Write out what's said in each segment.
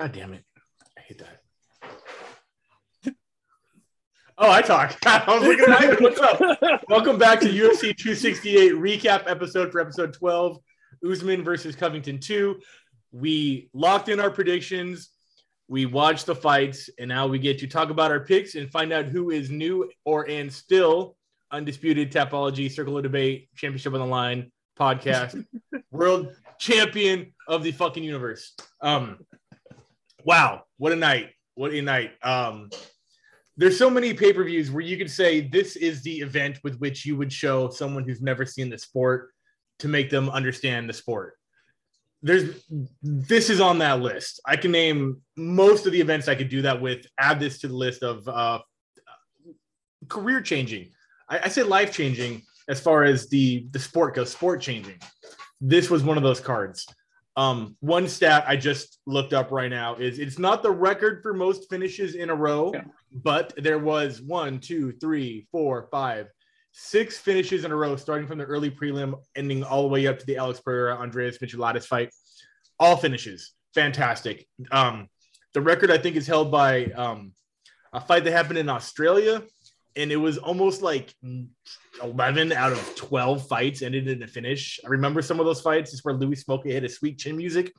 God damn it. I hate that. Oh, I talk. I was looking at What's up? Welcome back to UFC 268 recap episode for episode 12, Usman versus Covington 2. We locked in our predictions. We watched the fights, and now we get to talk about our picks and find out who is new or and still undisputed Tapology Circle of Debate Championship on the Line podcast, world champion of the fucking universe. Um, wow, what a night! What a night! Um, there's so many pay per views where you could say this is the event with which you would show someone who's never seen the sport to make them understand the sport. There's this is on that list. I can name most of the events I could do that with. Add this to the list of uh, career changing. I, I say life changing as far as the the sport goes. Sport changing. This was one of those cards. Um, one stat I just looked up right now is it's not the record for most finishes in a row, yeah. but there was one, two, three, four, five, six finishes in a row, starting from the early prelim, ending all the way up to the Alex Pereira Andreas Michailidis fight. All finishes, fantastic. Um, the record I think is held by um, a fight that happened in Australia, and it was almost like 11 out of 12 fights ended in a finish. I remember some of those fights. It's where Louis Smolka hit a sweet chin music.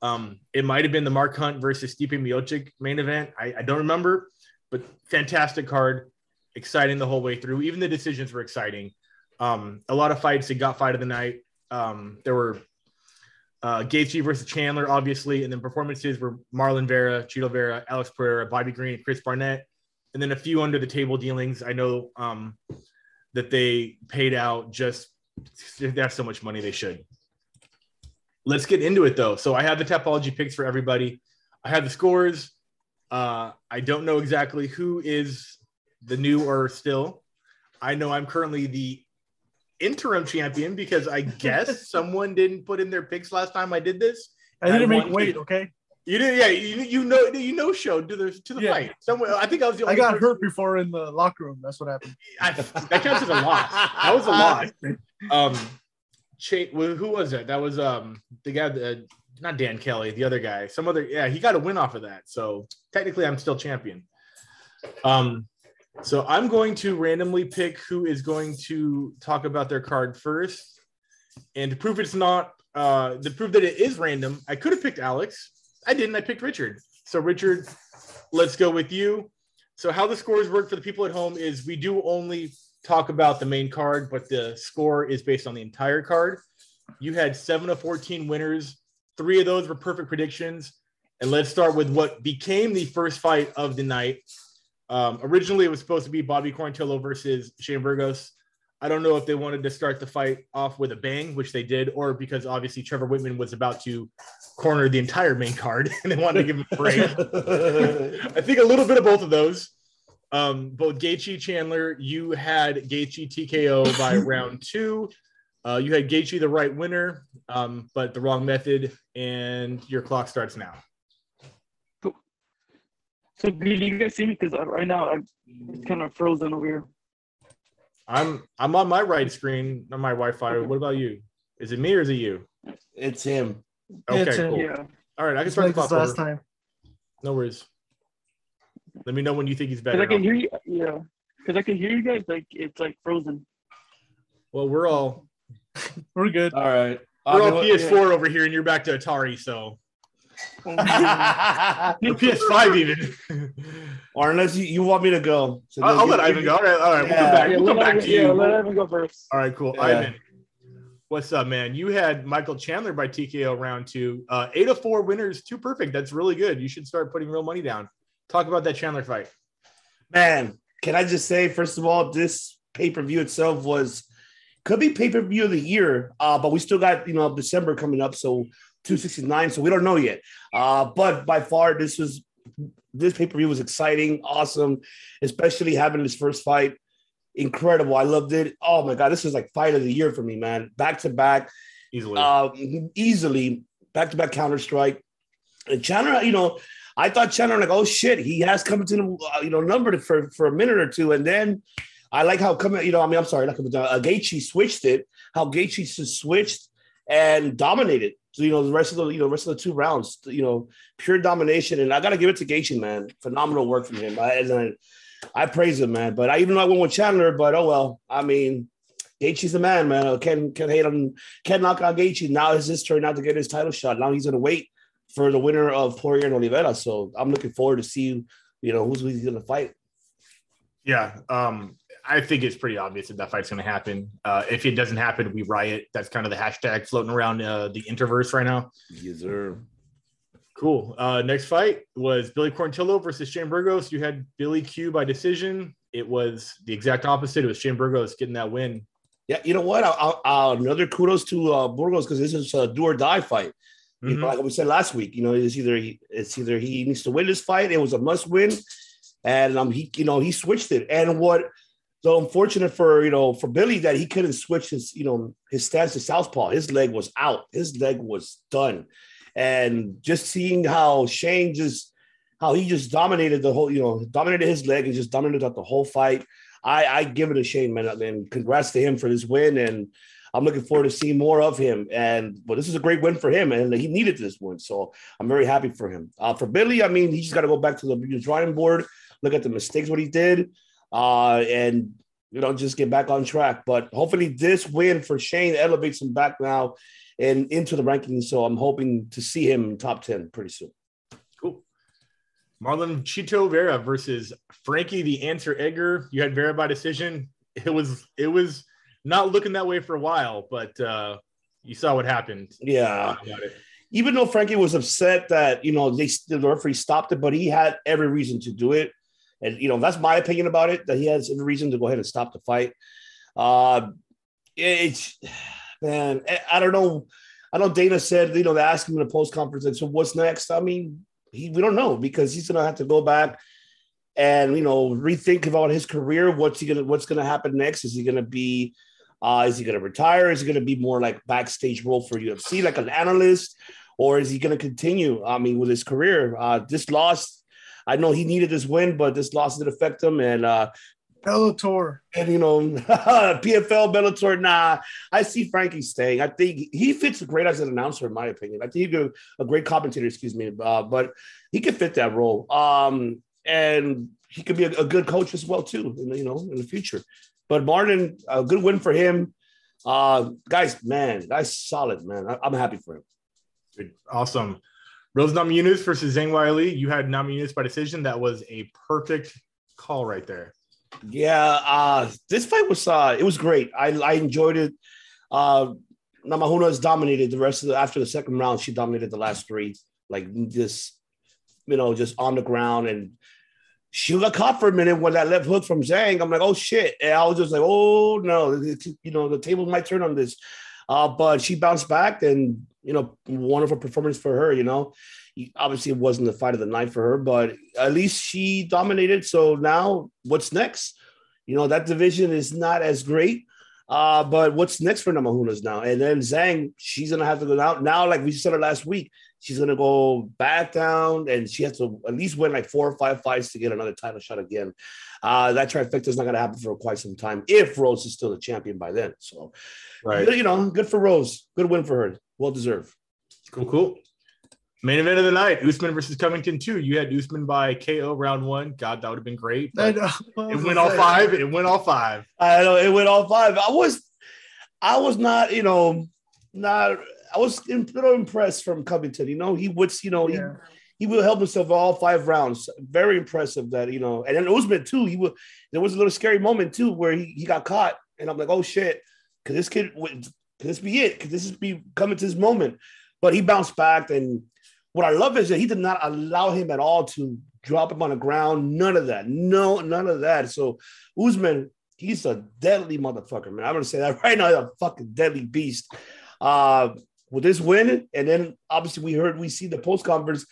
Um, it might have been the Mark Hunt versus Stipe Miocic main event. I, I, don't remember, but fantastic card, exciting the whole way through. Even the decisions were exciting. Um, a lot of fights that got fight of the night. Um, there were uh, Gaethje versus Chandler, obviously, and then performances were Marlon Vera, Chito Vera, Alex Pereira, Bobby Green, Chris Barnett, and then a few under the table dealings. I know um, that they paid out just they have so much money they should. Let's get into it though. So I have the Tapology picks for everybody. I have the scores. Uh, I don't know exactly who is the new or still. I know I'm currently the interim champion because I guess someone didn't put in their picks last time I did this. I didn't make weight, okay? You did, yeah. You, you know, you know, showed to the to the yeah. fight. Somewhere, I think I was the only. I got person. hurt before in the locker room. That's what happened. I, that counts as a loss. That was a loss. Um, Ch- who was it? That was um the guy, uh, not Dan Kelly, the other guy. Some other, yeah. He got a win off of that. So technically, I'm still champion. Um, so I'm going to randomly pick who is going to talk about their card first, and to prove it's not, uh, to prove that it is random, I could have picked Alex I didn't. I picked Richard. So Richard, let's go with you. So how the scores work for the people at home is we do only talk about the main card, but the score is based on the entire card. You had seven of 14 winners. Three of those were perfect predictions. And let's start with what became the first fight of the night. Um, originally, it was supposed to be Bobby Quarantillo versus Shane Burgos. I don't know if they wanted to start the fight off with a bang, which they did, or because obviously Trevor Wittman was about to corner the entire main card and they wanted to give him a break. I think a little bit of both of those. Um, both Gaethje Chandler, you had Gaethje TKO by round two. Uh, you had Gaethje the right winner, um, but the wrong method, and your clock starts now. Cool. So, do you guys see me? Because right now I'm kind of frozen over here. I'm I'm on my right screen on my Wi-Fi. What about you? Is it me or is it you? It's him. Okay, it's cool. Yeah. All right, I can start like the clock last time. No worries. Let me know when you think he's better. I can hear you. Yeah, because I can hear you guys. Like it's like frozen. Well, we're all we're good. All right. We're all PS4 yeah. over here, and you're back to Atari. So PS5 even. or unless you, you want me to go. So I'll, I'll let Ivan go. All right, all right. Yeah. We'll come back. Yeah, we'll come back Ivan, to you. Yeah, let Ivan go first. All right, cool. Ivan, what's up, man? You had Michael Chandler by TKO round two. Uh, eight of four winners, two perfect. That's really good. You should start putting real money down. Talk about that Chandler fight. Man, can I just say, first of all, this pay per view itself was could be pay per view of the year, uh, but we still got you know December coming up, so 269. So we don't know yet. Uh, but by far, this was this pay per view was exciting, awesome, especially having this first fight. Incredible. I loved it. Oh my God, this is like fight of the year for me, man. Back to back, easily, uh, easily, back to back Counter Strike. And Chandler, you know, I thought Chandler like, oh shit, he has come to the uh, you know number for for a minute or two, and then I like how coming, you know, I mean, I'm sorry, not coming down. Uh, Gaethje switched it. How Gaethje switched and dominated So you know the rest of the you know rest of the two rounds, you know, pure domination, and I gotta give it to Gaethje, man. Phenomenal work from him. I, I, I praise him, man. But I even though I went with Chandler, but oh well. I mean, Gaethje's the man, man. I can't can't hate on can't knock on Gaethje. Now it's his turn now to get his title shot. Now he's gonna wait for the winner of Poirier and Oliveira. So I'm looking forward to see you know who's he's gonna fight. Yeah, um, I think it's pretty obvious that that fight's going to happen. Uh, if it doesn't happen, we riot. That's kind of the hashtag floating around uh, the interverse right now. Yes, sir. Cool. Uh, next fight was Billy Quarantillo versus Shane Burgos. You had Billy Q by decision. It was the exact opposite. It was Shane Burgos getting that win. Yeah, you know what? I'll, I'll, another kudos to uh, Burgos because this is a do or die fight. You know, Mhm. like we said last week, you know, it's either he, it's either he needs to win this fight. It was a must win, and um, he you know he switched it. And what so unfortunate for you know for Billy that he couldn't switch his you know his stance to southpaw. His leg was out. His leg was done, and just seeing how Shane just how he just dominated the whole you know dominated his leg and just dominated the whole fight. I I give it a Shane man, and congrats to him for this win and. I'm looking forward to seeing more of him. And but this is a great win for him, and he needed this win. So I'm very happy for him. Uh, for Billy, I mean, he just got to go back to the drawing board, look at the mistakes what he did, uh, and you know just get back on track. But hopefully, this win for Shane elevates him back now and into the rankings. So I'm hoping to see him in top ten pretty soon. Cool. Marlon Chito Vera versus Frankie the Answer Edgar. You had Vera by decision. It was it was not looking that way for a while, but uh, you saw what happened. Yeah. Talk about it. even though Frankie was upset that you know they the referee stopped it, but he had every reason to do it, and you know that's my opinion about it. That he has every reason to go ahead and stop the fight. Uh, it's man, I- don't know. I know Dana said you know they asked him in a post conference, so what's next? I mean, he we don't know because he's gonna have to go back and you know rethink about his career. What's he gonna What's gonna happen next? Is he gonna be uh, is he going to retire? Is he going to be more like backstage role for UFC, like an analyst, or is he going to continue? I mean, with his career, uh, this loss, I know he needed this win, but this loss did affect him, and uh, Bellator. and you know, PFL Bellator. Nah, I see Frankie staying. I think he fits great as an announcer, in my opinion. I think he'd be a great commentator. Excuse me, uh, but he could fit that role. Um, and he could be a, a good coach as well too. In you know, in the future. But Martin, a good win for him. Uh, guys, man, guy's solid, man. I, I'm happy for him. Awesome. Rose Namajunas versus Zhang Weili. You had Namajunas by decision. That was a perfect call right there. Yeah, uh, this fight was uh, it was great. I I enjoyed it. Uh, Namahuna has dominated the rest of the after the second round. She dominated the last three, like just you know, just on the ground and. She got caught for a minute when that left hook from Zhang. I'm like, oh shit. And I was just like, oh no, you know, the table might turn on this. Uh, but she bounced back and, you know, wonderful performance for her, you know. Obviously, it wasn't the fight of the night for her, but at least she dominated. So now what's next? You know, that division is not as great. Uh, but what's next for Namajunas now? And then Zhang, she's gonna have to go out now, like we said last week. She's gonna go back down, and she has to at least win like four or five fights to get another title shot again. Uh, that trifecta is not gonna happen for quite some time if Rose is still the champion by then. So, right, you know, good for Rose. Good win for her. Well deserved. Cool, cool. Main event of the night: Usman versus Covington. Two. You had Usman by KO round one. God, that would have been great. I know. It went all five. It went all five. I know it went all five. I was, I was not, you know, not. I was a little impressed from Covington. You know, he would, you know, Yeah. he he will help himself all five rounds. Very impressive that you know, and then Usman too. He would. There was a little scary moment too where he, he got caught, and I'm like, oh shit, could this kid? Could this be it? Could this be coming to his moment? But he bounced back, and what I love is that he did not allow him at all to drop him on the ground. None of that. No, none of that. So Usman, he's a deadly motherfucker, man. I'm gonna say that right now. He's a fucking deadly beast. Uh, with this win, and then obviously we heard we see the post conference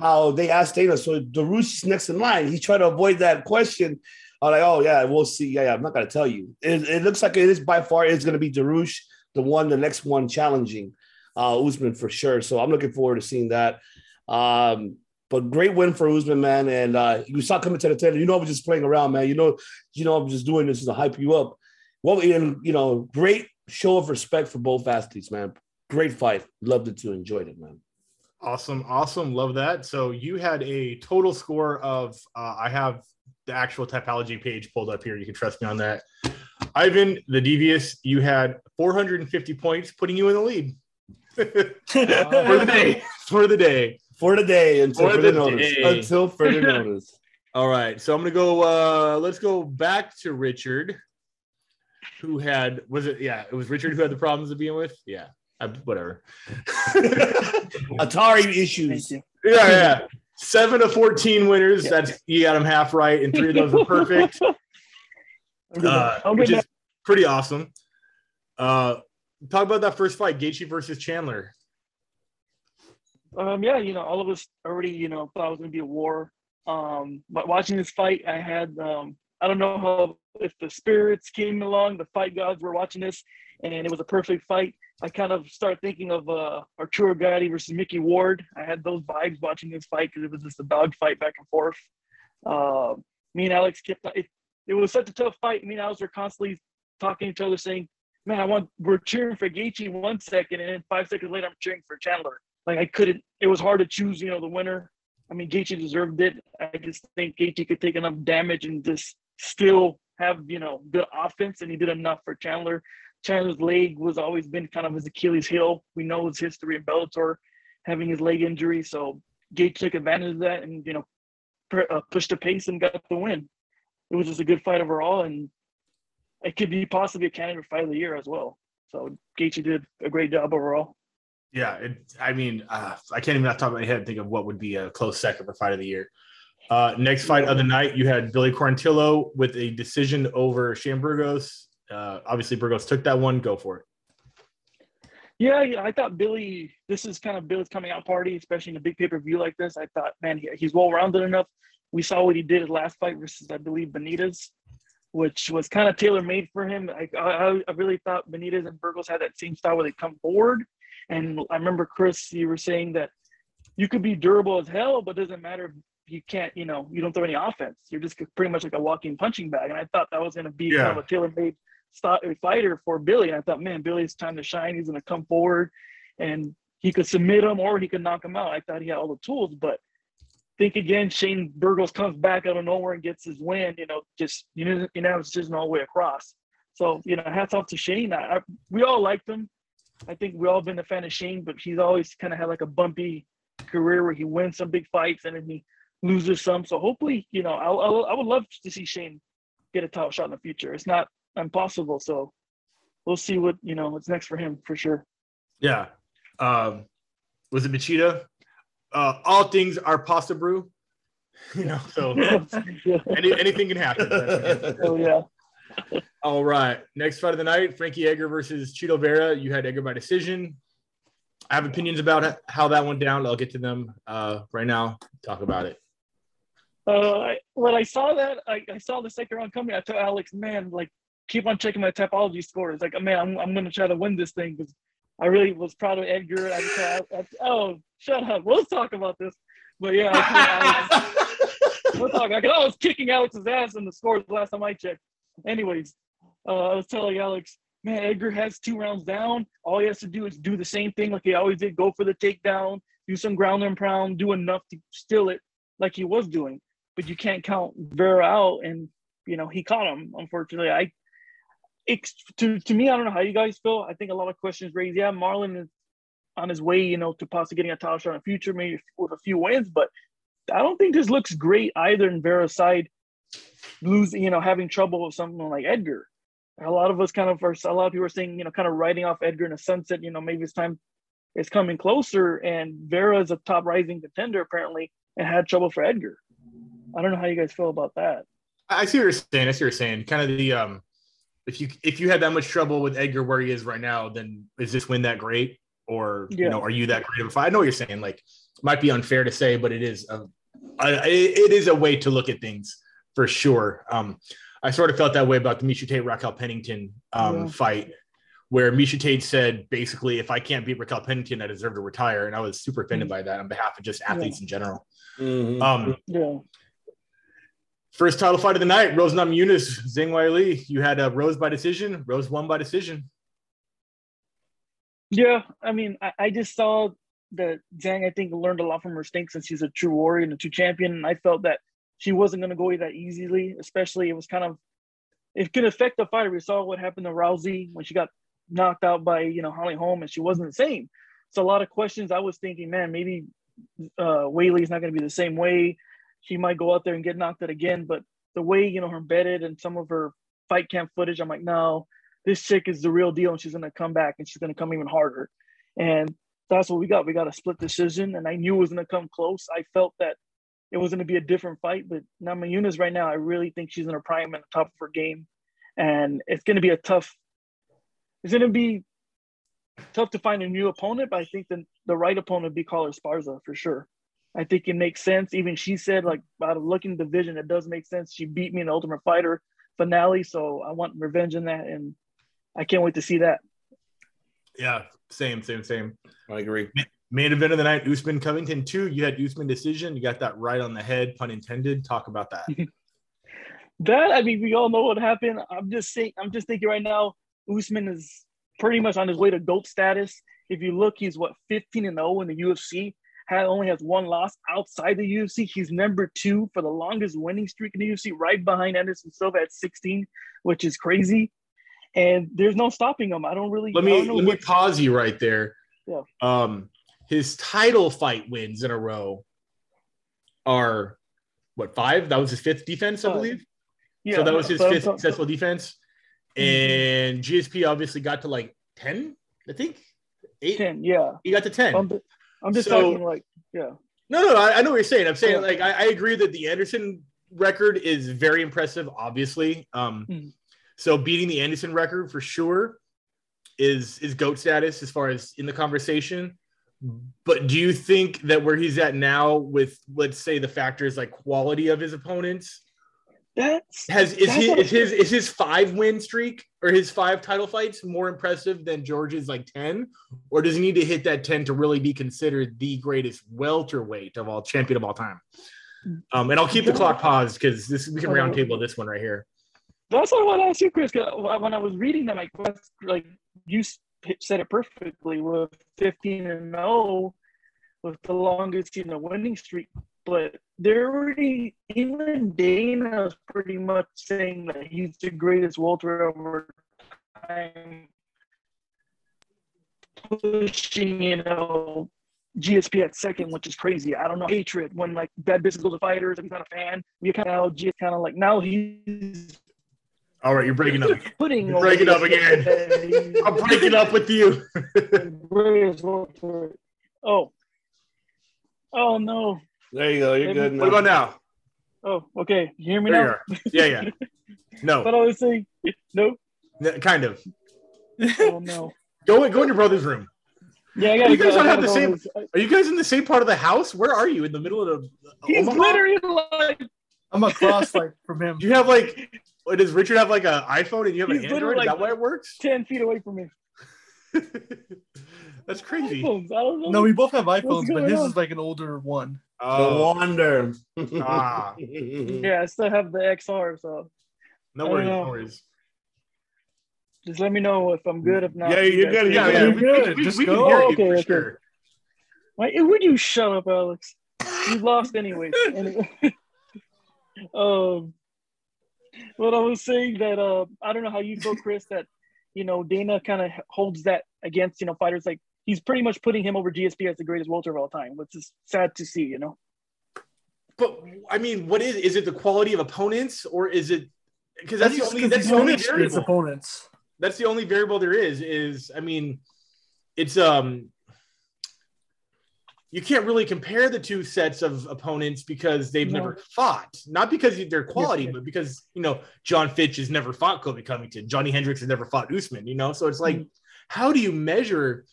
how they asked Dana. So Dariush is next in line. He tried to avoid that question. I'm like, oh yeah, we'll see. Yeah, yeah I'm not gonna tell you. It, it looks like it is by far it's gonna be Dariush, the one, the next one challenging uh Usman for sure. So I'm looking forward to seeing that. Um, but great win for Usman, man. And uh, you saw coming to the table. You know, I'm just playing around, man. You know, you know, I'm just doing this to hype you up. Well, and you know, great show of respect for both athletes, man. Great fight. Loved it too. Enjoyed it, man. Awesome, awesome, love that. So you had a total score of uh, I have the actual Tapology page pulled up here. You can trust me on that. Ivan, the devious, you had 450 points, putting you in the lead for the day. For the day. For the day until For further the notice. day. Until further notice. All right. So I'm gonna go uh let's go back to Richard, who had was it yeah, it was Richard who had the problems to begin with? Yeah. I, whatever. Atari issues. Yeah, yeah. Seven of 14 winners. That's you got them half right, and three of those were perfect. uh, which is pretty awesome. Uh, talk about that first fight, Gaethje versus Chandler. Um, yeah, you know, all of us already, you know, thought it was gonna be a war. Um, but watching this fight, I had, um, I don't know how if the spirits came along, the fight gods were watching this, and it was a perfect fight. I kind of started thinking of uh, Arturo Gatti versus Micky Ward. I had those vibes watching this fight because it was just a dog fight back and forth. Uh, me and Alex kept it. It was such a tough fight. Me and Alex were constantly talking to each other, saying, "Man, I want." We're cheering for Gaethje one second, and then five seconds later, I'm cheering for Chandler like I couldn't. It was hard to choose, you know, the winner. I mean, Gaethje deserved it. I just think Gaethje could take enough damage and just still have, you know, good offense, and he did enough for Chandler. Chandler's leg was always been kind of his Achilles heel. We know his history in Bellator, having his leg injury. So Gaethje took advantage of that and you know, pr- uh, pushed the pace and got the win. It was just a good fight overall, and it could be possibly a candidate for fight of the year as well. So Gaethje did a great job overall. Yeah, it, I mean, uh, I can't even off the top of my head think of what would be a close second for fight of the year. Uh, next fight of the night, you had Billy Quarantillo with a decision over Shane Burgos. Uh, obviously, Burgos took that one. Go for it. Yeah, I thought Billy. This is kind of Billy's coming out party, especially in a big pay per view like this. I thought, man, he, he's well rounded enough. We saw what he did his last fight versus, I believe, Benitez, which was kind of tailor made for him. I, I I really thought Benitez and Burgos had that same style where they come forward. And I remember Chris, you were saying that you could be durable as hell, but doesn't matter you can't, you know, you don't throw any offense. You're just pretty much like a walking punching bag. And I thought that was going to be Yeah. kind of a tailor made style, fighter for Billy. And I thought, man, Billy's time to shine. He's going to come forward and he could submit him or he could knock him out. I thought he had all the tools, but think again, Shane Burgos comes back out of nowhere and gets his win, you know, just, you know, you know, it's just all the way across. So, you know, hats off to Shane. I, I, we all liked him. I think we all been a fan of Shane, but he's always kind of had like a bumpy career where he wins some big fights and then he loses some. So hopefully, you know, I, I, I would love to see Shane get a title shot in the future. It's not impossible. So we'll see what, you know, what's next for him for sure. Yeah. Um, was it Machida? Uh, all things are pasta brew. You know, so yeah. any, anything can happen. Oh, yeah. All right. Next fight of the night, Frankie Edgar versus Chito Vera. You had Edgar by decision. I have opinions about how that went down. I'll get to them uh, right now. Talk about it. Uh, I, when I saw that, I, I saw the second round coming. I told Alex, man, like keep on checking my Tapology scores. Like, man, I'm, I'm gonna try to win this thing because I really was proud of Edgar. I, I, I, oh, shut up. We'll talk about this. But yeah, I, Alex, we'll talk. I, I was kicking Alex's ass in the scores the last time I checked. Anyways, uh, I was telling Alex, man, Edgar has two rounds down. All he has to do is do the same thing like he always did: go for the takedown, do some ground and pound, do enough to steal it like he was doing but you can't count Vera out, and you know he caught him. Unfortunately, I it's, to to me, I don't know how you guys feel. I think a lot of questions raised. Yeah, Marlon is on his way, you know, to possibly getting a title shot in the future, maybe with a few wins, but I don't think this looks great either in Vera's side. Losing, you know, having trouble with someone like Edgar. A lot of us kind of are. A lot of people are saying, you know, kind of writing off Edgar in a sunset. You know, maybe it's time. It's coming closer, and Vera is a top rising contender apparently, and had trouble for Edgar. I don't know how you guys feel about that. I see what you're saying. I see what you're saying. Kind of the um, if you if you had that much trouble with Edgar where he is right now, then is this win that great, or you know, are you that great of a fight? I know what you're saying. Like, might be unfair to say, but it is a, a it is a way to look at things for sure. Um, I sort of felt that way about the Miesha Tate Raquel Pennington um, Yeah. fight, where Miesha Tate said basically, if I can't beat Raquel Pennington, I deserve to retire, and I was super offended by that on behalf of just athletes in general. Mhm. Um, Yeah. First title fight of the night, Rose Namajunas, Zhang Weili. You had a Rose by decision. Rose won by decision. Yeah, I mean, I, I just saw that Zhang. I think learned a lot from her stink since she's a true warrior and a true champion. And I felt that she wasn't going to go away that easily. Especially, it was kind of it could affect the fight. We saw what happened to Rousey when she got knocked out by you know Holly Holm, and she wasn't the same. So a lot of questions. I was thinking, man, maybe uh, Weili's not going to be the same way. She might go out there and get knocked out again. But the way you know her embedded and some of her fight camp footage, I'm like, no, this chick is the real deal, and she's going to come back, and she's going to come even harder. And that's what we got. We got a split decision, and I knew it was going to come close. I felt that it was going to be a different fight, but Namajunas right now, I really think she's in her prime and the top of her game, and it's going to be a tough. It's going to be tough to find a new opponent, but I think the the right opponent would be Carla Esparza for sure. I think it makes sense. Even she said, like, out of looking the division, it does make sense. She beat me in the Ultimate Fighter finale, so I want revenge in that, and I can't wait to see that. Yeah, same, same, same. I agree. Main event of the night, Usman Covington two. You had Usman decision. You got that right on the head, pun intended. Talk about that. that I mean, we all know what happened. I'm just saying. I'm just thinking right now. Usman is pretty much on his way to GOAT status. If you look, he's what 15 and 0 in the UFC. Had only has one loss outside the UFC. He's number two for the longest winning streak in the UFC, right behind Anderson Silva at 16, which is crazy. And there's no stopping him. I don't really. Let I me let me pause you right there. Yeah. Um, his title fight wins in a row are what five? That was his fifth defense, I believe. Yeah, so that was his I'm fifth talk- successful defense. And GSP obviously got to like 10, I think. Eight. 10. Yeah, He got to 10. I'm, just So- talking like yeah. No, no, I, I know what you're saying. I'm saying Yeah. like I, I agree that the Anderson record is very impressive, obviously. Um, Mhm. so beating the Anderson record for sure is is goat status as far as in the conversation. But do you think that where he's at now, with let's say the factors like quality of his opponents, That's has is That's what- is his is his five win streak or his five title fights more impressive than George's like ten, or does he need to hit that ten to really be considered the greatest welterweight of all champion of all time? Um, and I'll keep the clock paused because this we can roundtable this one right here. That's what I want to ask you, Chris. When I was reading them, like, what's- like you said it perfectly with 15 and 0 with the longest you know winning streak. But they're already even Dana is pretty much saying that he's the greatest welter over time, pushing you know GSP at second, which is crazy. I don't know hatred when like bad business goes to fighters. If he's not a fan, we kind of G kind of like now he's All right, you're breaking up. putting You're breaking up again. I'm breaking up with you. oh, oh no. There you go. You're good. What about now? Oh, okay. You hear me There you now? are. Yeah, yeah. No, But I was saying, no. n- kind of. Oh no. Go go in your brother's room. Yeah, I gotta You guys go. don't have the go. same- Are you guys in the same part of the house? Where are you? In the middle of the He's Omaha? literally like I'm across like from him. Do you have like? What, does Richard have like an iPhone and you have an Android? literally Is that why it works? ten feet away from me. That's crazy. iPhones. I don't know. No, we both have iPhones, but going his on? is like an older one. No Oh, wonder. Ah. yeah, I still have the XR, so no worries, no worries. just let me know if I'm good. If not, Yeah, you you're good, Yeah, Yeah, yeah, you're we, good. we, Just we can go. hear you Okay, for okay. sure. Why would you shut up, Alex? You lost anyway. anyway. um, but I was saying that uh, I don't know how you feel, Chris. That you know Dana kind of holds that against you know fighters like he's pretty much putting him over GSP as the greatest welter of all time, which is sad to see. You know. But I mean, what is is it the quality of opponents or is it because that's, the only that's the only variable. opponents. That's the only variable there is. Is I mean, it's um, you can't really compare the two sets of opponents because they've No. never fought. Not because of their quality, yeah. but because you know John Fitch has never fought Colby Covington. Johnny Hendricks has never fought Usman. You know, so it's like, how do you measure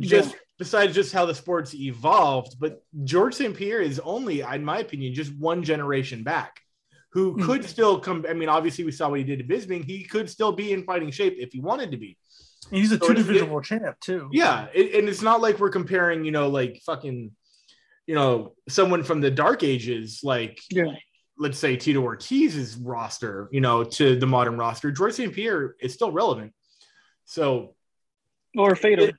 just Yeah. besides just how the sports evolved? But George St. Pierre is only, in my opinion, just one generation back. Who Hmm. could still come? I mean, obviously, we saw what he did to Bisping. He could still be in fighting shape if he wanted to be. And he's a So two division world champ too. Yeah, it, and it's not like we're comparing, you know, like fucking, you know, someone from the dark ages, like Yeah. let's say Tito Ortiz's roster, you know, to the modern roster. George St. Pierre is still relevant. So Or Fader.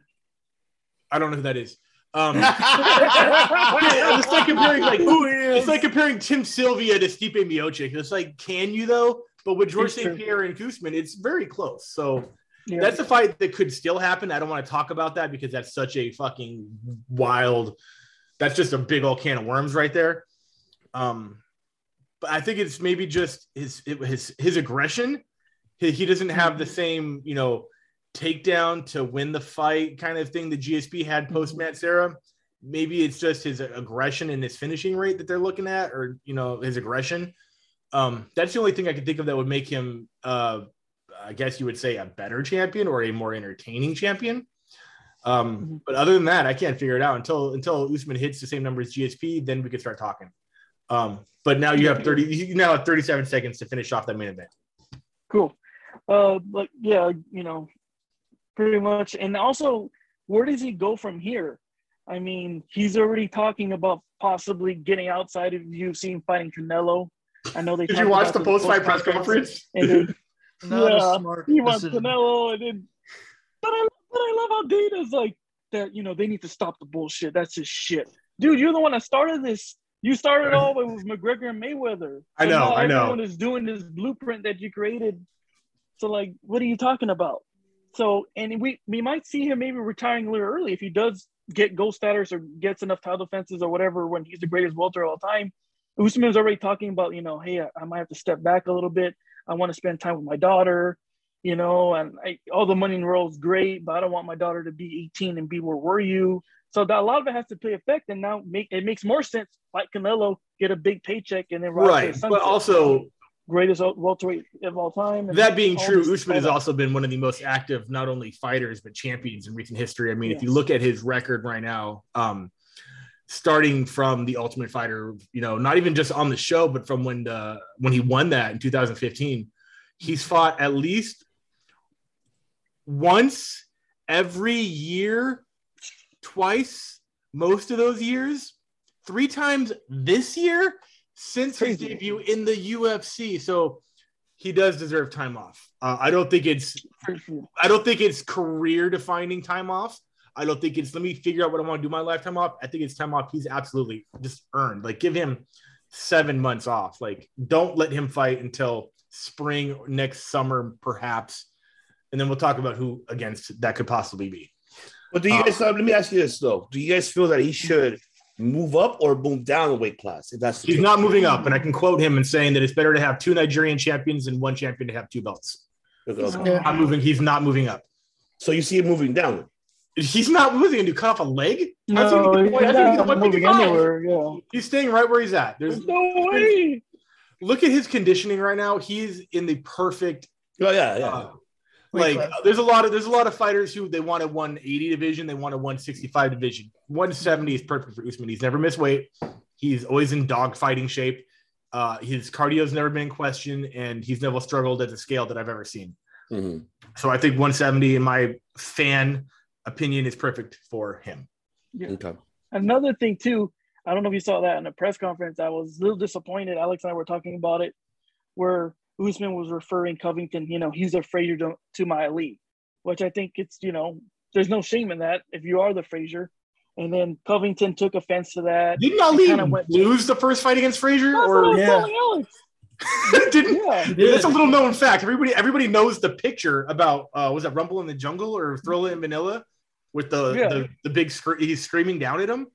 I don't know who that is. Um, it's like comparing like who is? it's like comparing Tim Sylvia to Stipe Miocic. It's like, can you though? But with George St. Pierre and Usman, it's very close. So Yeah. that's a fight that could still happen. I don't want to talk about that because that's such a fucking wild. That's just a big old can of worms right there. Um, but I think it's maybe just his his his aggression. He, he doesn't have the same you know takedown to win the fight kind of thing that GSP had post Matt Serra. Maybe it's just his aggression and his finishing rate that they're looking at, or you know his aggression. Um, that's the only thing I can think of that would make him, uh, I guess you would say, a better champion or a more entertaining champion. Um, Mhm. but other than that, I can't figure it out until until Usman hits the same number as GSP. Then we could start talking. Um, but now you have thirty. You now have thirty-seven seconds to finish off that main event. Cool. Uh, but yeah, you know, pretty much. And also, where does he go from here? I mean, he's already talking about possibly getting outside of UFC and fighting Canelo. I know they. Did you watch the post-fight press conference? And then, Not Yeah, a smart he wants decision. Canelo, and then, but I, but I love how Dana's like that. You know, they need to stop the bullshit. That's just shit, dude. You're the one that started this. You started all with McGregor and Mayweather. I So know, I know. Everyone is doing this blueprint that you created. So, like, what are you talking about? So, and we we might see him maybe retiring a little early if he does get gold status or gets enough title defenses or whatever when he's the greatest welter of all time. Usman's already talking about, you know, hey, I, I might have to step back a little bit. I want to spend time with my daughter, you know, and I, all the money in the world is great, but I don't want my daughter to be 18 and be where were you? So that, a lot of it has to play effect, and now make it makes more sense. Fight Canelo, get a big paycheck, and then Right, but also greatest welterweight of all time. that being true, Usman has also been one of the most active, not only fighters but champions in recent history. I mean, if you look at his record right now, um, starting from the Ultimate Fighter, you know, not even just on the show, but from when the when he won that in 2015, he's fought at least once every year, twice, most of those years, three times this year since his debut in the UFC. So he does deserve time off. Uh, I don't think it's I don't think it's career defining time off. I don't think it's let me figure out what I want to do my lifetime off. I think it's time off he's absolutely just earned. Like give him seven months off. Like don't let him fight until spring next summer, perhaps. And then we'll talk about who against that could possibly be. But do you guys? uh, let me ask you this though: Do you guys feel that he should move up or move down the weight class? If that's the He's case? not moving up, and I can quote him and saying that it's better to have two Nigerian champions and one champion to have two belts. Okay, okay. I'm moving. He's not moving up. So you see him moving down. He's not moving to cut off a leg. No, gonna he's get- how's he gonna not moving anywhere. Yeah. He's staying right where he's at. There's There's no way. look at his conditioning right now. He's in the perfect. Oh yeah, yeah. uh, Weight like class. there's a lot of there's a lot of fighters who they want a 180 division, they want a 165 division. 170 is perfect for Usman. He's never missed weight. He's always in dog fighting shape. Uh, his cardio's never been in question, and he's never struggled at the scale that I've ever seen. Mhm. So I think 170, in my fan opinion, is perfect for him. Okay. Another thing too, I don't know if you saw that in the press conference. I was a little disappointed. Alex and I were talking about it, where Usman was referring Covington. You know, he's a Frazier to, to my Ali, which I think it's you know, there's no shame in that if you are the Frazier. And then Covington took offense to that. Didn't Ali kinda went- lose the first fight against Frazier? That's what I Or was Yeah. Alex. didn't Yeah. He did. That's a little known fact. Everybody, everybody knows the picture about uh, was that Rumble in the Jungle or Thrilla in Manila with the Yeah. the, the big scr- he's screaming down at him.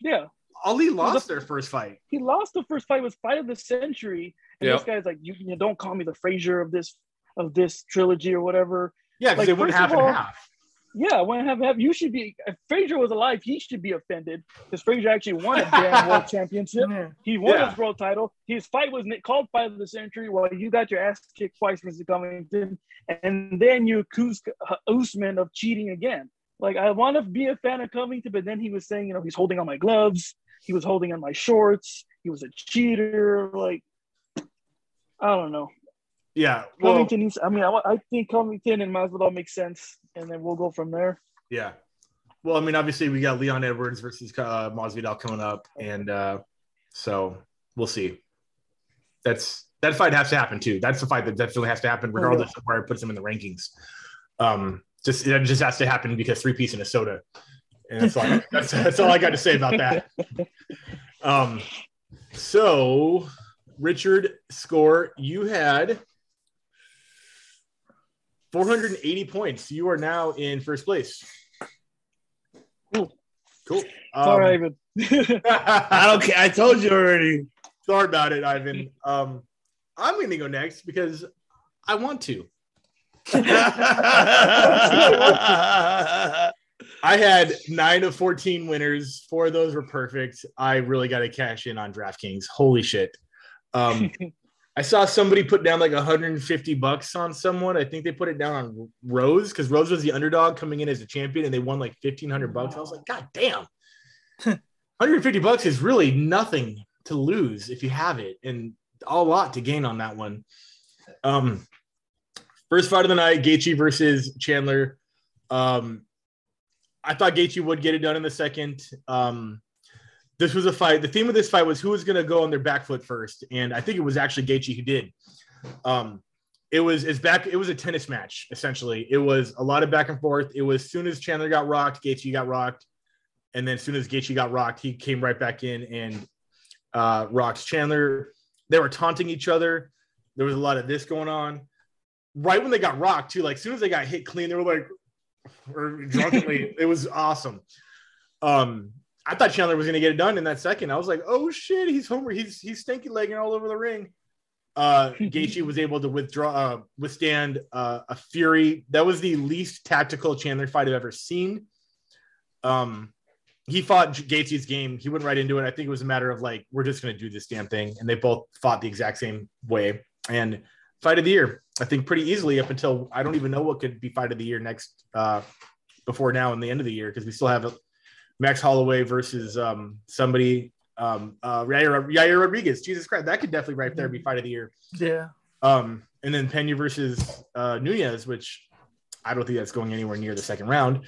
Yeah. Ali lost the- their first fight. he lost the first fight. Was fight of the century, and this guy's like, you, you don't call me the Frazier of this of this trilogy or whatever. Yeah, because Like, they went first half of and all- half. Yeah, when have have you should be. If Frazier was alive, he should be offended because Frazier actually won a damn world championship. He won Yeah. his world title. His fight was called fight of the century. While you got your ass kicked twice, Mr. Covington, and then you accuse uh, Usman of cheating again. Like I want to be a fan of Covington, but then he was saying, you know, he's holding on my gloves. He was holding on my shorts. He was a cheater. Like I don't know. Yeah, well, Covington needs. I mean, I, I think Covington and Masvidal make sense, and then we'll go from there. yeah. Well, I mean, obviously we got Leon Edwards versus uh, Masvidal coming up, and uh, so we'll see. That's that fight has to happen too. That's the fight that definitely has to happen, regardless of where it puts him in the rankings. Um, just it just has to happen because three piece and a soda And that's all, that's, that's all I got to say about that. Um, so, Richard, score you had 480 points. You are now in first place. Cool. Cool. Sorry, Um, Ivan. I don't care. I told you already. Sorry about it, Ivan. Um, I'm going to go next because I want to. I had nine of 14 winners. Four of those were perfect. I really got to cash in on DraftKings. Holy shit. Um, I saw somebody put down like 150 bucks on someone. I think they put it down on Rose because Rose was the underdog coming in as a champion and they won like 1500 bucks. I was like, God damn. 150 bucks is really nothing to lose if you have it and a lot to gain on that one. Um, first fight of the night, Gaethje versus Chandler. Um, I thought Gaethje would get it done in the second. Um, this was a fight. The theme of this fight was who was going to go on their back foot first, and I think it was actually Gaethje who did. Um, it was it's back. It was a tennis match essentially. It was a lot of back and forth. It was soon as Chandler got rocked, Gaethje got rocked, and then as soon as Gaethje got rocked, he came right back in and uh, rocked Chandler. They were taunting each other. There was a lot of this going on. Right when they got rocked too, like as soon as they got hit clean, they were like, or drunkenly. it was awesome. Um, I thought Chandler was going to get it done in that second. I was like, oh shit, he's homer. He's he's stinky legging all over the ring. Uh, Gaethje was able to withdraw, uh, withstand uh, a fury. That was the least tactical Chandler fight I've ever seen. Um, he fought Gaethje's game. He went right into it. I think it was a matter of like, we're just going to do this damn thing, and they both fought the exact same way. And fight of the year, I think, pretty easily up until I don't even know what could be fight of the year next uh, before now and the end of the year because we still have Max Holloway versus um, somebody um, uh, Yair, Yair Rodriguez. Jesus Christ, that could definitely right there be fight of the year. Yeah. Um, and then Pena versus uh, Nunes, which I don't think that's going anywhere near the second round.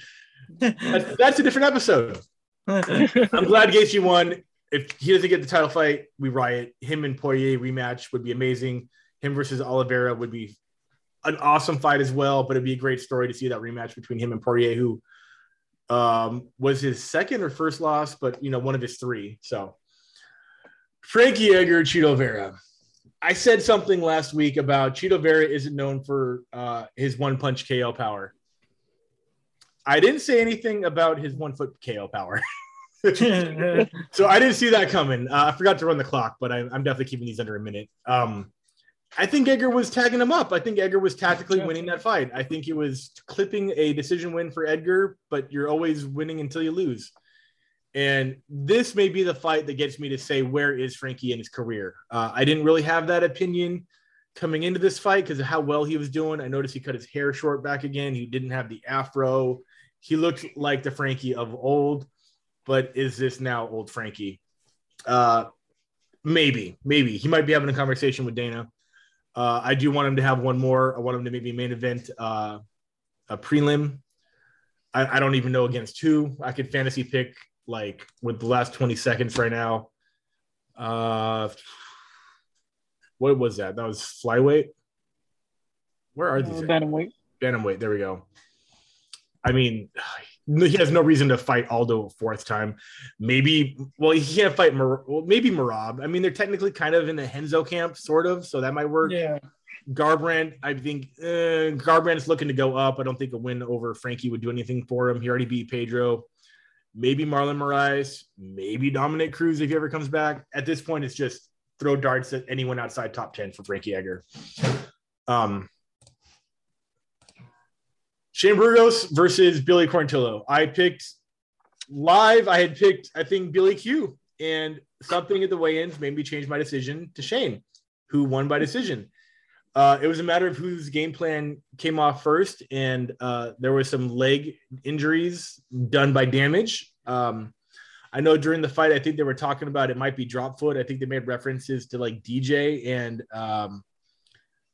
That's, that's a different episode. I'm glad Gaethje won. If he doesn't get the title fight, we riot. Him and Poirier rematch would be amazing. Him versus Oliveira would be an awesome fight as well. But it'd be a great story to see that rematch between him and Poirier, who um, was his second or first loss, but you know one of his three. So Frankie Edgar, Chito Vera. I said something last week about Chito Vera isn't known for uh, his one punch KO power. I didn't say anything about his one foot KO power. so I didn't see that coming. Uh, I forgot to run the clock, but I, am definitely keeping these under a minute. Um, I think Edgar was tagging him up. I think Edgar was tactically winning that fight. I think he was clipping a decision win for Edgar, but you're always winning until you lose. And this may be the fight that gets me to say, where is Frankie in his career? Uh, I didn't really have that opinion coming into this fight because of how well he was doing. I noticed he cut his hair short back again. He didn't have the afro. He looked like the Frankie of old, but is this now old Frankie? Uh, maybe, maybe he might be having a conversation with Dana. Uh, I do want him to have one more. I want him to maybe main event uh, a prelim. I, I don't even know against who. I could fantasy pick like with the last 20 seconds right now. Uh, what was that? That was flyweight. Where are these? Uh, Bantamweight. Bantamweight. There we go. I mean, he has no reason to fight Aldo a fourth time. Maybe, well, he can't fight. Mar- well, maybe Merab. I mean, they're technically kind of in the Henzo camp, sort of, so that might work. Yeah. Garbrandt, I think uh, Garbrandt is looking to go up. I don't think a win over Frankie would do anything for him. He already beat Pedro. Maybe Marlon Moraes, maybe Dominick Cruz if he ever comes back. At this point, it's just throw darts at anyone outside top 10 for Frankie Edgar. Um, Shane Burgos versus Billy Quarantillo. I picked live. I had picked, I think, Billy Q, and something at the weigh-ins made me change my decision to Shane, who won by decision. Uh, it was a matter of whose game plan came off first, and uh, there were some leg injuries done by damage. Um, I know during the fight, I think they were talking about it might be drop foot. I think they made references to like DJ and um,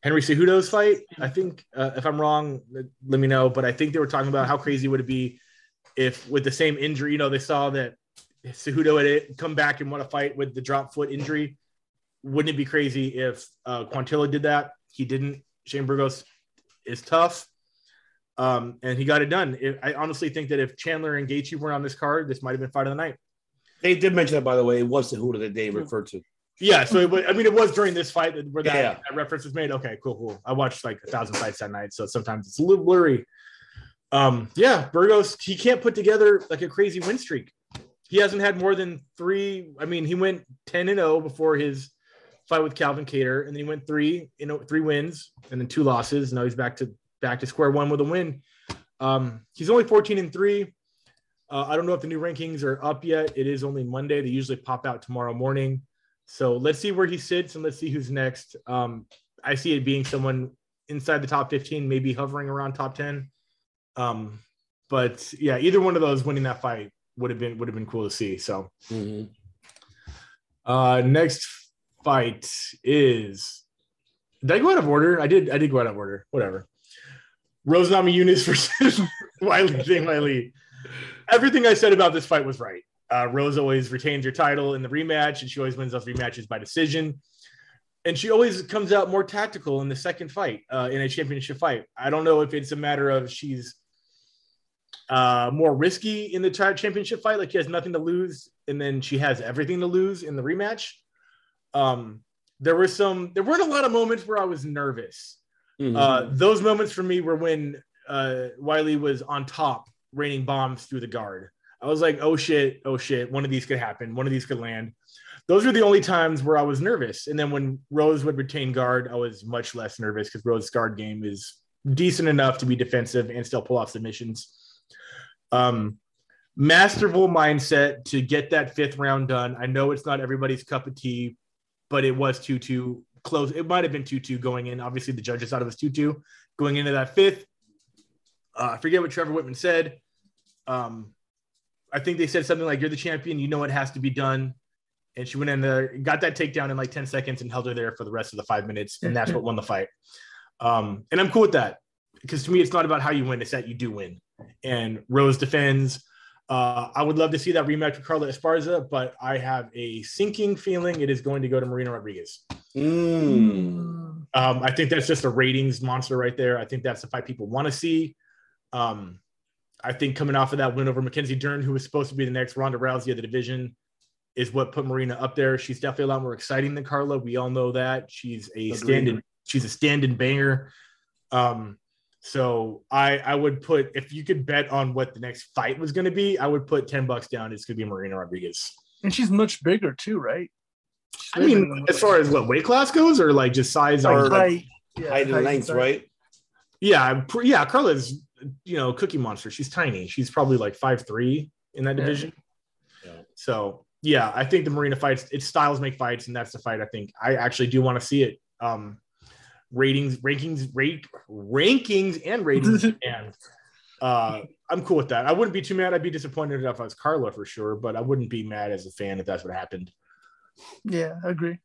Henry Cejudo's fight. I think uh, if I'm wrong, let me know. But I think they were talking about how crazy would it be if with the same injury, you know, they saw that Cejudo had come back and won a fight with the drop foot injury. Wouldn't it be crazy if uh, Quarantillo did that? He didn't. Shane Burgos is tough. Um, and he got it done. It, I honestly think that if Chandler and Gaethje weren't on this card, this might have been fight of the night. They did mention that, by the way. It was the Hoot of the Day referred to. Yeah, so it was, I mean, it was during this fight that- where that, Yeah. that reference was made. Okay, cool, cool. I watched like a thousand fights that night, so sometimes it's a little blurry. Um, yeah, Burgos, he can't put together like a crazy win streak. He hasn't had more than three. I mean, he went 10 and 0 before his fight with Calvin Kattar, and then he went three, you know, three wins and then two losses. Now he's back to back to square one with a win. Um, he's only 14 and three. Uh, I don't know if the new rankings are up yet. It is only Monday. They usually pop out tomorrow morning. So let's see where he sits and let's see who's next. Um, I see it being someone inside the top 15, maybe hovering around top 10. Um, but yeah, either one of those winning that fight would have been would have been cool to see. So Mhm. uh next fight is did I go out of order? I did I did go out of order. Whatever. Rose Namajunas versus Weili Zhang Weili. Everything I said about this fight was right. Uh, Rose always retains her title in the rematch, and she always wins those rematches by decision. And she always comes out more tactical in the second fight, uh, in a championship fight. I don't know if it's a matter of she's uh, more risky in the cha- championship fight, like she has nothing to lose, and then she has everything to lose in the rematch. Um, there were some, there weren't a lot of moments where I was nervous. Mhm. Uh, those moments for me were when uh, Weili was on top, raining bombs through the guard. I was like, oh shit, oh shit, one of these could happen, one of these could land. Those were the only times where I was nervous. And then when Rose would retain guard, I was much less nervous because Rose's guard game is decent enough to be defensive and still pull off submissions. Um, masterful mindset to get that fifth round done. I know it's not everybody's cup of tea, but it was 2 2 close. It might have been 2 2 going in. Obviously, the judges thought it was 2 2 going into that fifth. Uh, I forget what Trevor Wittman said. Um, I think they said something like, You're the champion. You know it has to be done. And she went in there, got that takedown in like 10 seconds and held her there for the rest of the five minutes. And that's what won the fight. Um, and I'm cool with that because to me, it's not about how you win, it's that you do win. And Rose defends. Uh, I would love to see that rematch with Carla Esparza, but I have a sinking feeling it is going to go to Marina Rodriguez. Mm. Um, I think that's just a ratings monster right there. I think that's the fight people want to see. Um, I think coming off of that win over Mackenzie Dern, who was supposed to be the next Ronda Rousey of the division, is what put Marina up there. She's definitely a lot more exciting than Carla. We all know that. She's a Agreed. stand-in, she's a stand-in banger. Um, so I I would put if you could bet on what the next fight was going to be, I would put 10 bucks down. It's going to be Marina Rodriguez. And she's much bigger too, right? I mean, as far as what weight class goes, or like just size like or height, yeah, Height and length, right? Yeah, I'm pr- yeah, Carla's you know cookie monster. She's tiny. She's probably like five three in that Yeah. division. Yeah. So yeah, I think the Marina fights. Its styles make fights, and that's the fight. I think I actually do want to see it. Um, ratings, rankings, rate rankings, and ratings, and uh, I'm cool with that. I wouldn't be too mad. I'd be disappointed if I was Carla for sure, but I wouldn't be mad as a fan if that's what happened. Yeah, I agree.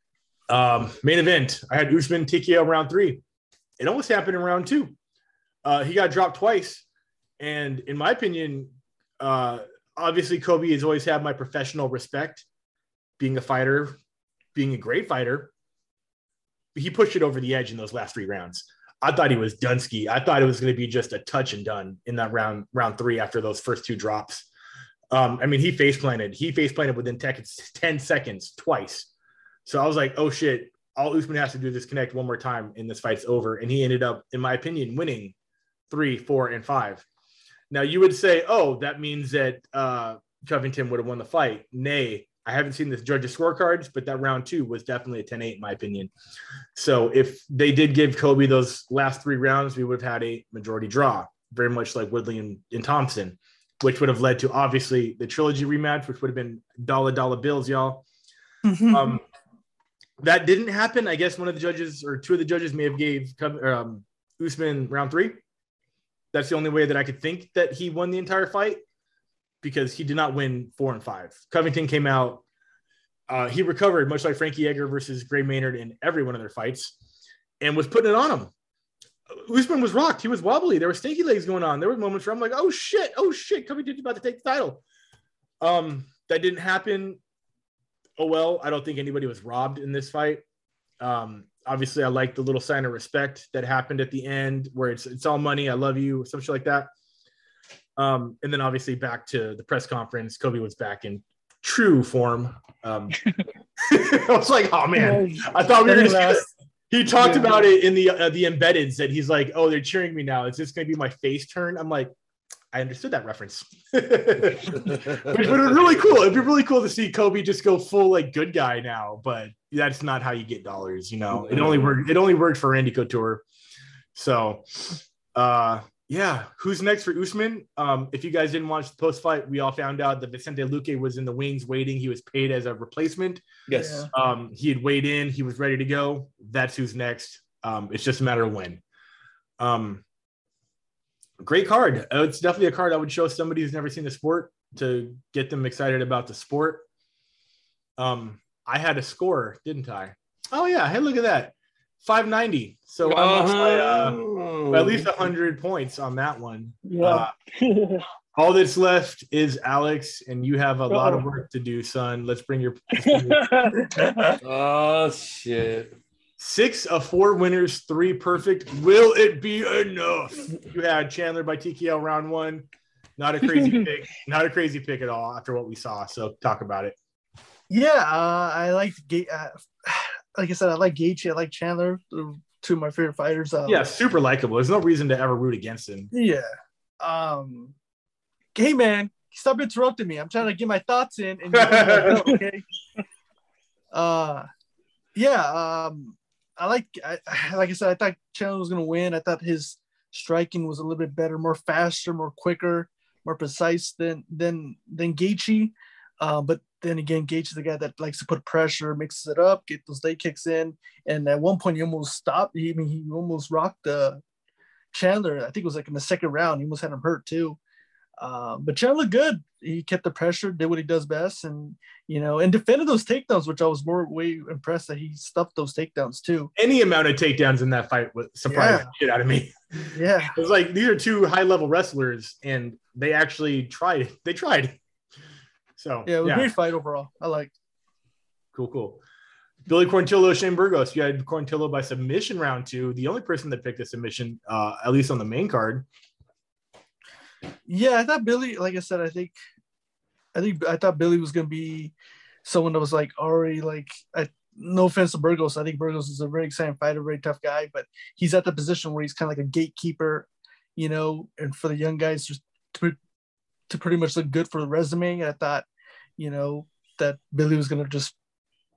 Um, main event. I had Usman TKO round three. It almost happened in round two. Uh, he got dropped twice, and in my opinion, uh, obviously Kobe has always had my professional respect, being a fighter, being a great fighter. He pushed it over the edge in those last three rounds. I thought he was Dunsky. I thought it was going to be just a touch and done in that round, round three after those first two drops. Um, I mean, he face planted. He face planted within 10, 10 seconds twice. So I was like, oh shit, all Usman has to do is connect one more time and this fight's over. And he ended up, in my opinion, winning three, four, and five. Now you would say, oh, that means that uh, Covington would have won the fight. Nay, I haven't seen the judges' scorecards, but that round two was definitely a 10 8, in my opinion. So if they did give Kobe those last three rounds, we would have had a majority draw, very much like Woodley and, and Thompson, which would have led to obviously the trilogy rematch, which would have been dollar dollar bills, y'all. Um, that didn't happen. I guess one of the judges or two of the judges may have gave um, Usman round three. That's the only way that I could think that he won the entire fight because he did not win four and five. Covington came out. Uh, he recovered much like Frankie Edgar versus Gray Maynard in every one of their fights and was putting it on him. Usman was rocked. He was wobbly. There were stinky legs going on. There were moments where I'm like, oh shit, oh shit, Covington's about to take the title. Um, that didn't happen oh well, I don't think anybody was robbed in this fight. Um, obviously, I like the little sign of respect that happened at the end, where it's it's all money. I love you, some shit like that. Um, and then obviously back to the press conference. Kobe was back in true form. Um, I was like, oh man, I thought we were gonna. He talked Yeah. about it in the uh, the embedded. that he's like, oh, they're cheering me now. Is this gonna be my face turn? I'm like, I understood that reference. Which would be really cool. It'd be really cool to see Kobe just go full like good guy now, but that's not how you get dollars. You know, it only worked. It only worked for Randy Couture. So, uh, yeah. Who's next for Usman? Um, if you guys didn't watch the post fight, we all found out that Vicente Luque was in the wings waiting. He was paid as a replacement. Yes. Yeah. Um, he had weighed in. He was ready to go. That's who's next. Um, it's just a matter of when. Um, great card. Uh, it's definitely a card I would show somebody who's never seen the sport to get them excited about the sport. Um, I had a score, didn't I? Oh yeah, hey, look at that, five ninety. So I'm up by, uh, by at least hundred points on that one. Yeah. Uh, all that's left is Alex, and you have a lot of work to do, son. Let's bring your, let's bring your Oh shit. Six of four winners, three perfect. Will it be enough? You had Chandler by TKO round one. Not a crazy pick. Not a crazy pick at all after what we saw. So talk about it. Yeah, uh, I like Ga- uh, like I said, I like Gaethje, I like Chandler, two of my favorite fighters. Uh, Yeah, super likable. There's no reason to ever root against him. yeah. Um, hey man, stop interrupting me. I'm trying to get my thoughts in, and you're okay. Uh, yeah. Um, I like, I, I- like I said, I thought Chandler was gonna win. I thought his striking was a little bit better, more faster, more quicker, more precise than than than Gaethje. Uh, but then again, Gaethje is the guy that likes to put pressure, mixes it up, get those leg kicks in. And at one point, he almost stopped. He, I mean, he almost rocked uh, Chandler. I think it was like in the second round. He almost had him hurt too. Uh, but Chandler good. He kept the pressure, did what he does best, and you know, and defended those takedowns, which I was more way impressed that he stuffed those takedowns too. Any amount of takedowns in that fight would surprise Yeah. the shit out of me. Yeah, It was like these are two high level wrestlers, and they actually tried. They tried. So yeah, it was a great fight overall. I like. Cool, cool. Billy Quarantillo, Shane Burgos. You had Quarantillo by submission round two. The only person that picked a submission, uh, at least on the main card. Yeah, I thought Billy, like I said, I think, I think I thought Billy was gonna be someone that was like already like. I, no offense to Burgos, I think Burgos is a very exciting fighter, very tough guy, but he's at the position where he's kind of like a gatekeeper, you know, and for the young guys just to, to pretty much look good for the resume. I thought, you know, that Billy was gonna just,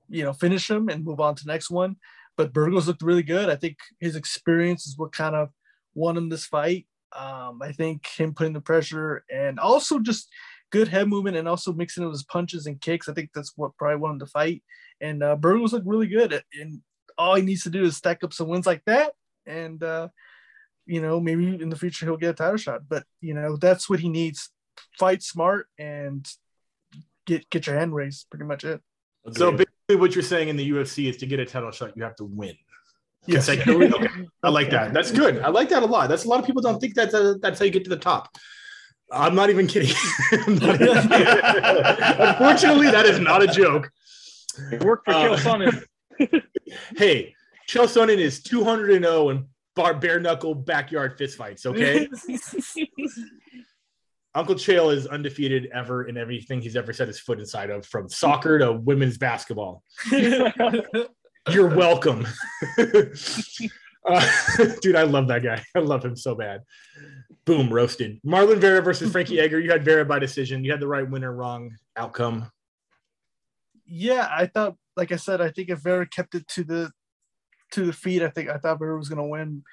you know, finish him and move on to next one. But Burgos looked really good. I think his experience is what kind of won him this fight. Um, I think him putting the pressure and also just good head movement and also mixing it his punches and kicks. I think that's what probably won him the fight. And uh, Burgos looked really good. And all he needs to do is stack up some wins like that. And, uh, you know, maybe in the future he'll get a title shot. But, you know, that's what he needs. Fight smart and get get your hand raised. Pretty much it. So basically, what you're saying in the UFC is to get a title shot, you have to win. Yes. Consecutively? Okay. I like that. That's good. I like that a lot. That's a lot of people don't think that's uh that's how you get to the top. I'm not even kidding. Not even kidding. Unfortunately, that is not a joke. It worked for Uh, Chael Sonnen. Hey, Chael Sonnen is 200 and 0 in bar bare knuckle backyard fistfights. Okay, Uncle Chael is undefeated ever in everything he's ever set his foot inside of, from soccer to women's basketball. You're welcome. Uh, dude, I love that guy. I love him so bad. Boom, roasted. Marlon Vera versus Frankie Edgar. You had Vera by decision. You had the right winner, wrong outcome. yeah, I thought, like I said, I think if Vera kept it to the to the feet, I think I thought Vera was gonna win,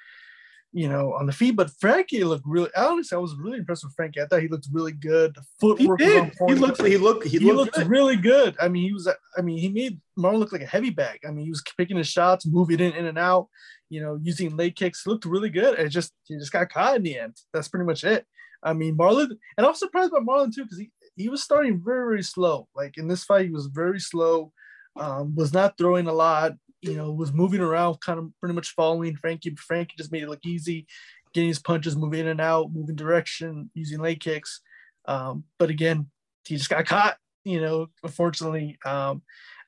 you know, on the feet. But Frankie looked really honestly, I was really impressed with Frankie. I thought he looked really good. The He footwork on did. He looked. He looked. He, He, looked. looked really good. I mean, he was. I mean, he made Marlon look like a heavy bag. I mean, he was picking his shots, moving in, in and out. You know, using leg kicks. He looked really good. It just he just got caught in the end. That's pretty much it. I mean, Marlon, and I was surprised by Marlon too because he he was starting very very slow. Like in this fight, he was very slow. Um, was not throwing a lot. You know, was moving around, kind of pretty much following Frankie. Frankie just made it look easy, getting his punches, moving in and out, moving direction, using leg kicks. Um, but again, he just got caught. You know, unfortunately, um,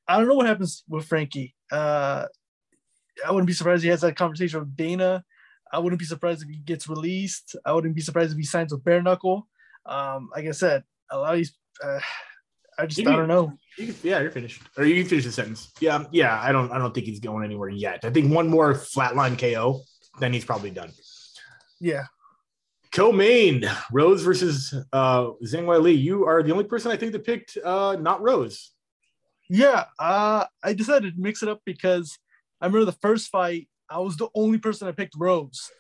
I don't know what happens with Frankie. Uh, I wouldn't be surprised if he has that conversation with Dana. I wouldn't be surprised if he gets released. I wouldn't be surprised if he signs with Bare Knuckle. Um, like I said, a lot of these, uh, I just I don't know. You can- yeah, you're finished. Or you can finish the sentence. Yeah, yeah. I don't. I don't think he's going anywhere yet. I think one more flatline KO, then he's probably done. Yeah, Co-main Rose versus uh, Zhang Weili. You are the only person I think that picked uh, not Rose. yeah. Uh, I decided to mix it up because I remember the first fight. I was the only person that picked Rose.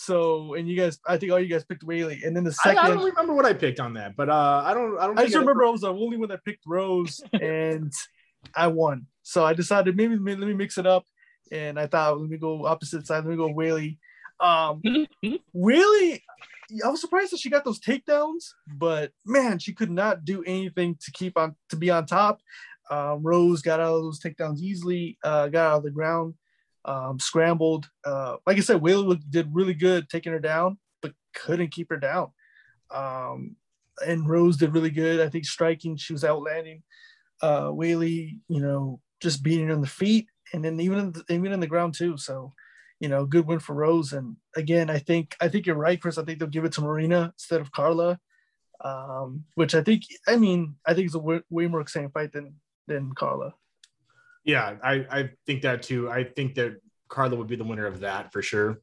So, and you guys, I think all you guys picked Weili, and then the second. I don't remember what I picked on that, but uh, I don't. I don't. I just remember I was the only one that picked Rose, and I won. So I decided maybe let me- let me mix it up, and I thought let me go opposite side. Let me go Weili. Um, Weili, I was surprised that she got those takedowns, but man, she could not do anything to keep on to be on top. Um, Rose got out of those takedowns easily, uh, got out of the ground, um, scrambled. Uh, like I said, Weili did really good taking her down, but couldn't keep her down. Um, and Rose did really good. I think striking, she was outlanding. Uh, Weili, you know, just beating her on the feet, and then even in the, even in the ground too. So, you know, good win for Rose. And again, I think I think you're right, Chris. I think they'll give it to Marina instead of Carla, um, which I think I mean I think it's a way, way more exciting fight than than Carla. Yeah, I, I think that too. I think that Carla would be the winner of that for sure.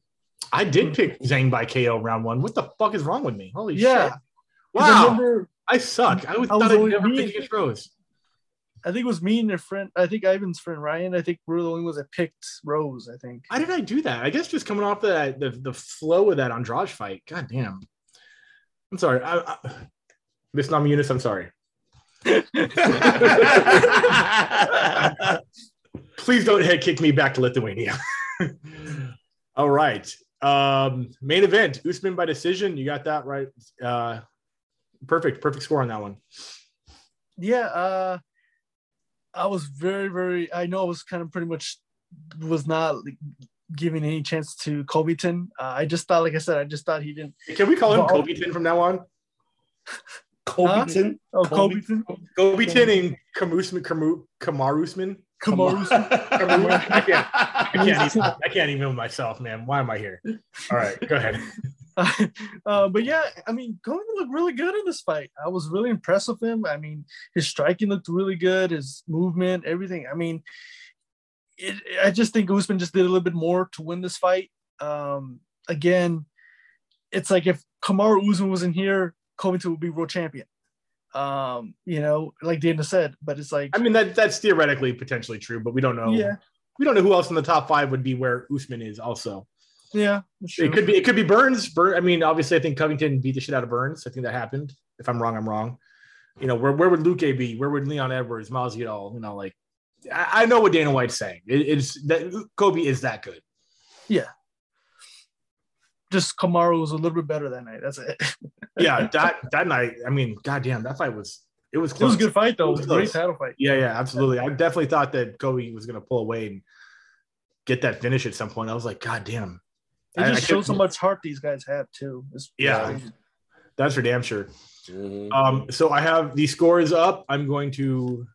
I did pick mm-hmm. Zhang by KO round one. What the fuck is wrong with me? Holy Yeah. shit. 'Cause I Wow. remember I suck. I, would, I was thought I'd never pick against Rose. I think it was me and your friend. I think Ivan's friend Ryan. I think we're the only ones that picked Rose. I think. Why did I do that? I guess just coming off the the, the flow of that Andrade fight. God damn. I'm sorry. I, I, Miss Namajunas, I'm sorry. Please don't head kick me back to Lithuania. All right. Um, main event, Usman by decision. You got that right. Uh, perfect, perfect score on that one. Yeah, uh, I was very, very. I know I was kind of pretty much was not like, giving any chance to Covington. Uh, I just thought, like I said, I just thought he didn't. Can we call him Covington from now on? Covington. Oh, Colby- Covington, Covington and Kamusman, Kamu, Kamar Usman. Kamaru. I can't, I can't, even, I can't even with myself, man. Why am I here? All right, go ahead. uh, but yeah, I mean, Covington looked really good in this fight. I was really impressed with him. I mean, his striking looked really good, his movement, everything. I mean, it, I just think Usman just did a little bit more to win this fight. Um, again, it's like if Kamaru Usman was in here, Covington would be world champion. Um, you know, like Dana said, but it's like, I mean, that that's theoretically potentially true, but we don't know. yeah, We don't know who else in the top five would be where Usman is. Also, yeah, it could be it could be Burns. Burn. I mean, obviously, I think Covington beat the shit out of Burns. I think that happened. If I'm wrong, I'm wrong. You know, where where would Luque be? Where would Leon Edwards, Miles Udall? You know, like I, I know what Dana White's saying. It, it's that Kobe is that good. Just Kamaru was a little bit better that night. That's it. Yeah, that that night. I mean, goddamn, that fight was it was close. It was a good fight though. It It was was a great close. title fight. Yeah, yeah, absolutely. I definitely thought that Kobe was going to pull away and get that finish at some point. I was like, God damn. It I- just I shows how much heart these guys have too. It's- Yeah. That's for damn sure. Mhm. Um, so I have the scores up. I'm going to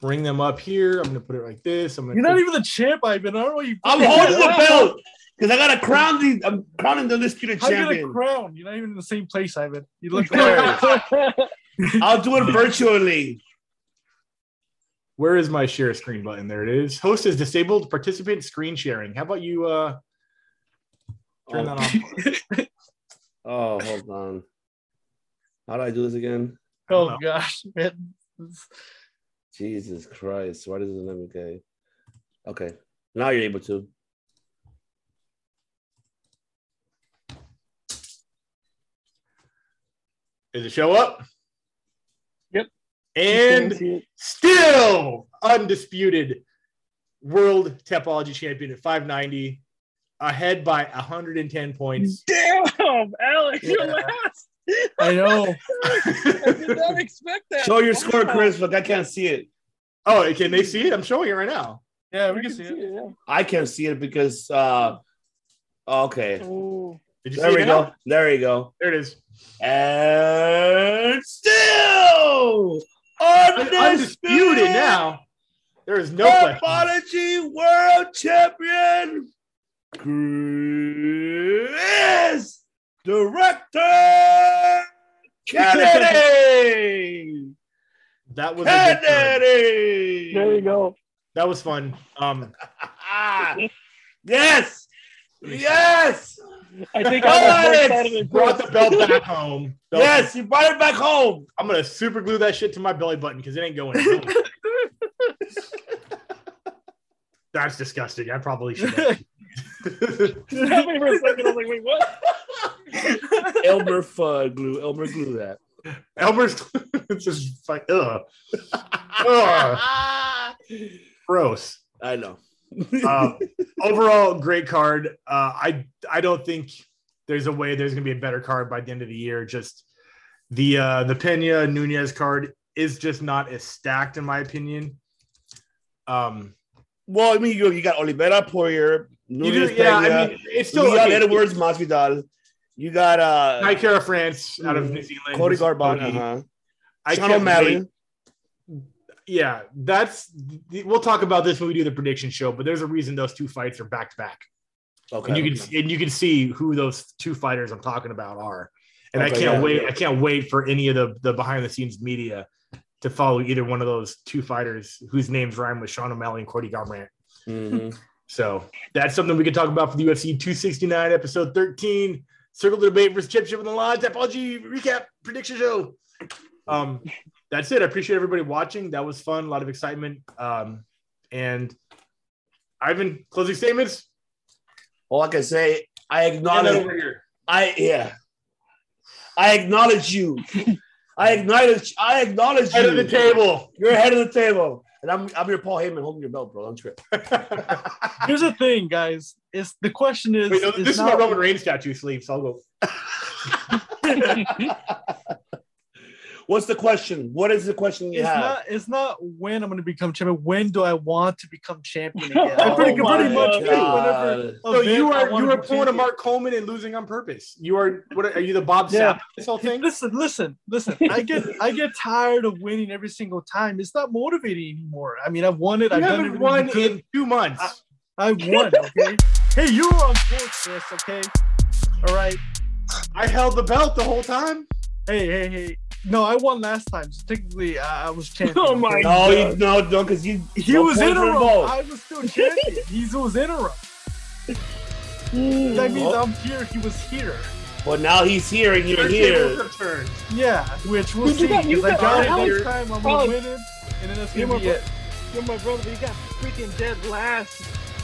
bring them up here. I'm going to put it like this. I'm going You're to not even the champ, Ivan. I don't know what you. I'm holding the belt because I got to crown the. I'm crowning the undisputed How you gonna crown? You're not even in the same place, Ivan. You look there. I'll do it virtually. Where is my share screen button? There it is. Host is disabled. Participant screen sharing. How about you uh, turn that off? Oh, hold on. How do I do this again? oh gosh, man. Jesus Christ! Why doesn't it let me go? Okay, now you're able to. Does it show up? Yep. And still undisputed world Tapology champion at 590, ahead by 110 points. Damn, Alex, you're last. I know. I did not expect that. Show your score, Chris. Look, I can't see it. oh, can they see it? I'm showing it right now. Yeah, I we can see it. yeah. I can't see it because. uh Okay, Did you there see we it now? go. There you go. There it is. And still undisputed, Undisputed now. There is no question. Tapology World Champion Chris Director Kennedy. That was a good. Kennedy. There you go. that was fun. Um, yes. Yes. I think I was more brought the belt back home. Belt- Yes. You brought it back home. I'm gonna super glue that shit to my belly button because it ain't going. anywhere. That's disgusting. I probably should. happened for a second. I was like, wait, what? Elmer Fudd glue. Elmer glue that. Elmer's it's just like ugh, Ugh. gross. I know. Um, overall, great card. Uh, I I don't think there's a way there's gonna be a better card by the end of the year. Just the uh, the Pena Nunes card is just not as stacked in my opinion. Um, well, I mean, you, you got Oliveira Poirier. you do, yeah, Peña, I mean, it's still okay. Edwards Masvidal. You got uh, Naikara France out of New Zealand. Cody Garbrandt. Uh-huh. I Sean can't O'Malley. Yeah, that's we'll talk about this when we do the prediction show. But there's a reason those two fights are back to back. Okay. and you can and you can see who those two fighters I'm talking about are. And I can't yeah, wait. yeah. I can't wait for any of the the behind the scenes media to follow either one of those two fighters whose names rhyme with Sean O'Malley and Cody Garbrandt. Mhm. So that's something we can talk about for the UFC 269 episode 13. Circle the debate versus championship in the lodge. Apology recap prediction show. Um, that's it. I appreciate everybody watching. That was fun. A lot of excitement. Um, and Ivan, closing statements. All I can say, I acknowledge. over here. I yeah. I acknowledge you. I acknowledge. I acknowledge Head you. of the table. You're ahead of the table, and I'm I'm your Paul Heyman holding your belt, bro. Don't trip. Here's the thing, guys. Is the question is, Wait, no, is this is not- my Roman Reigns statue sleeve, so I'll go. What's the question? What is the question you It's have? not. It's not when I'm going to become champion. When do I want to become champion again? Oh I pretty, pretty much God. whenever. So you are you are be pulling a. Mark Coleman and losing on purpose. You are what are you the Bob Yeah. Sapp this whole thing? Listen, listen, listen. I get I get tired of winning every single time. It's not motivating anymore. I mean, I've won it. You I've haven't won I in two months. I won. Okay. hey, you were on court, Chris. Okay. All right. I held the belt the whole time. Hey, hey, hey. No, I won last time. So technically, I, I was champion. Oh my okay? no, you, no, no, because you. He no was points were interim. I was still champion. he was interim. That means I'm here. He was here. But now he's here and you're Your here. tables have turned. Yeah, which we'll Dude, see. you got- you Because I got- got it Alex- this time. I'm Alex- gonna win it, and then that's You're gonna be my it. You're my brother, but you got freaking dead last.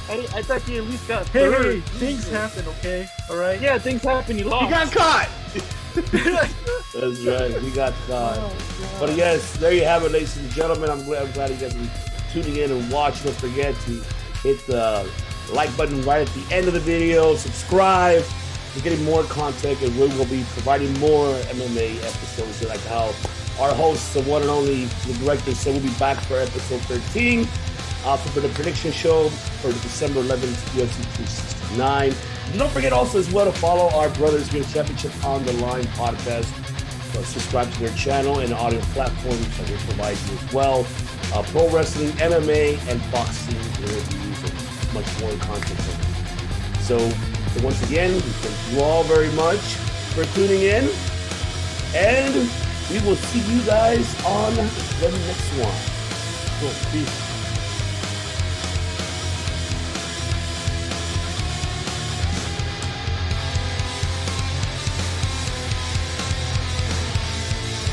I, I thought you at least got Hey, third. hey, things happen. Okay, all right. Yeah, things happen. You lost. You got caught. That's right. We got God. Oh, God. But yes, there you have it, ladies and gentlemen. I'm glad, I'm glad you guys are tuning in and watching. Don't forget to hit the like button right at the end of the video. Subscribe. We're getting more content, and we will be providing more MMA episodes. Like how our host, the one and only, the director, said we'll be back for episode 13 uh, for the prediction show for December 11th, UFC 269. And don't forget also as well to follow our Brothers Game Championship on the Line podcast. Uh, subscribe to their channel and audio platforms that they provide you as well. Uh, pro wrestling, MMA, and boxing interviews and much more content. So, so once again, we thank you all very much for tuning in. And we will see you guys on the next one. Cool. Peace.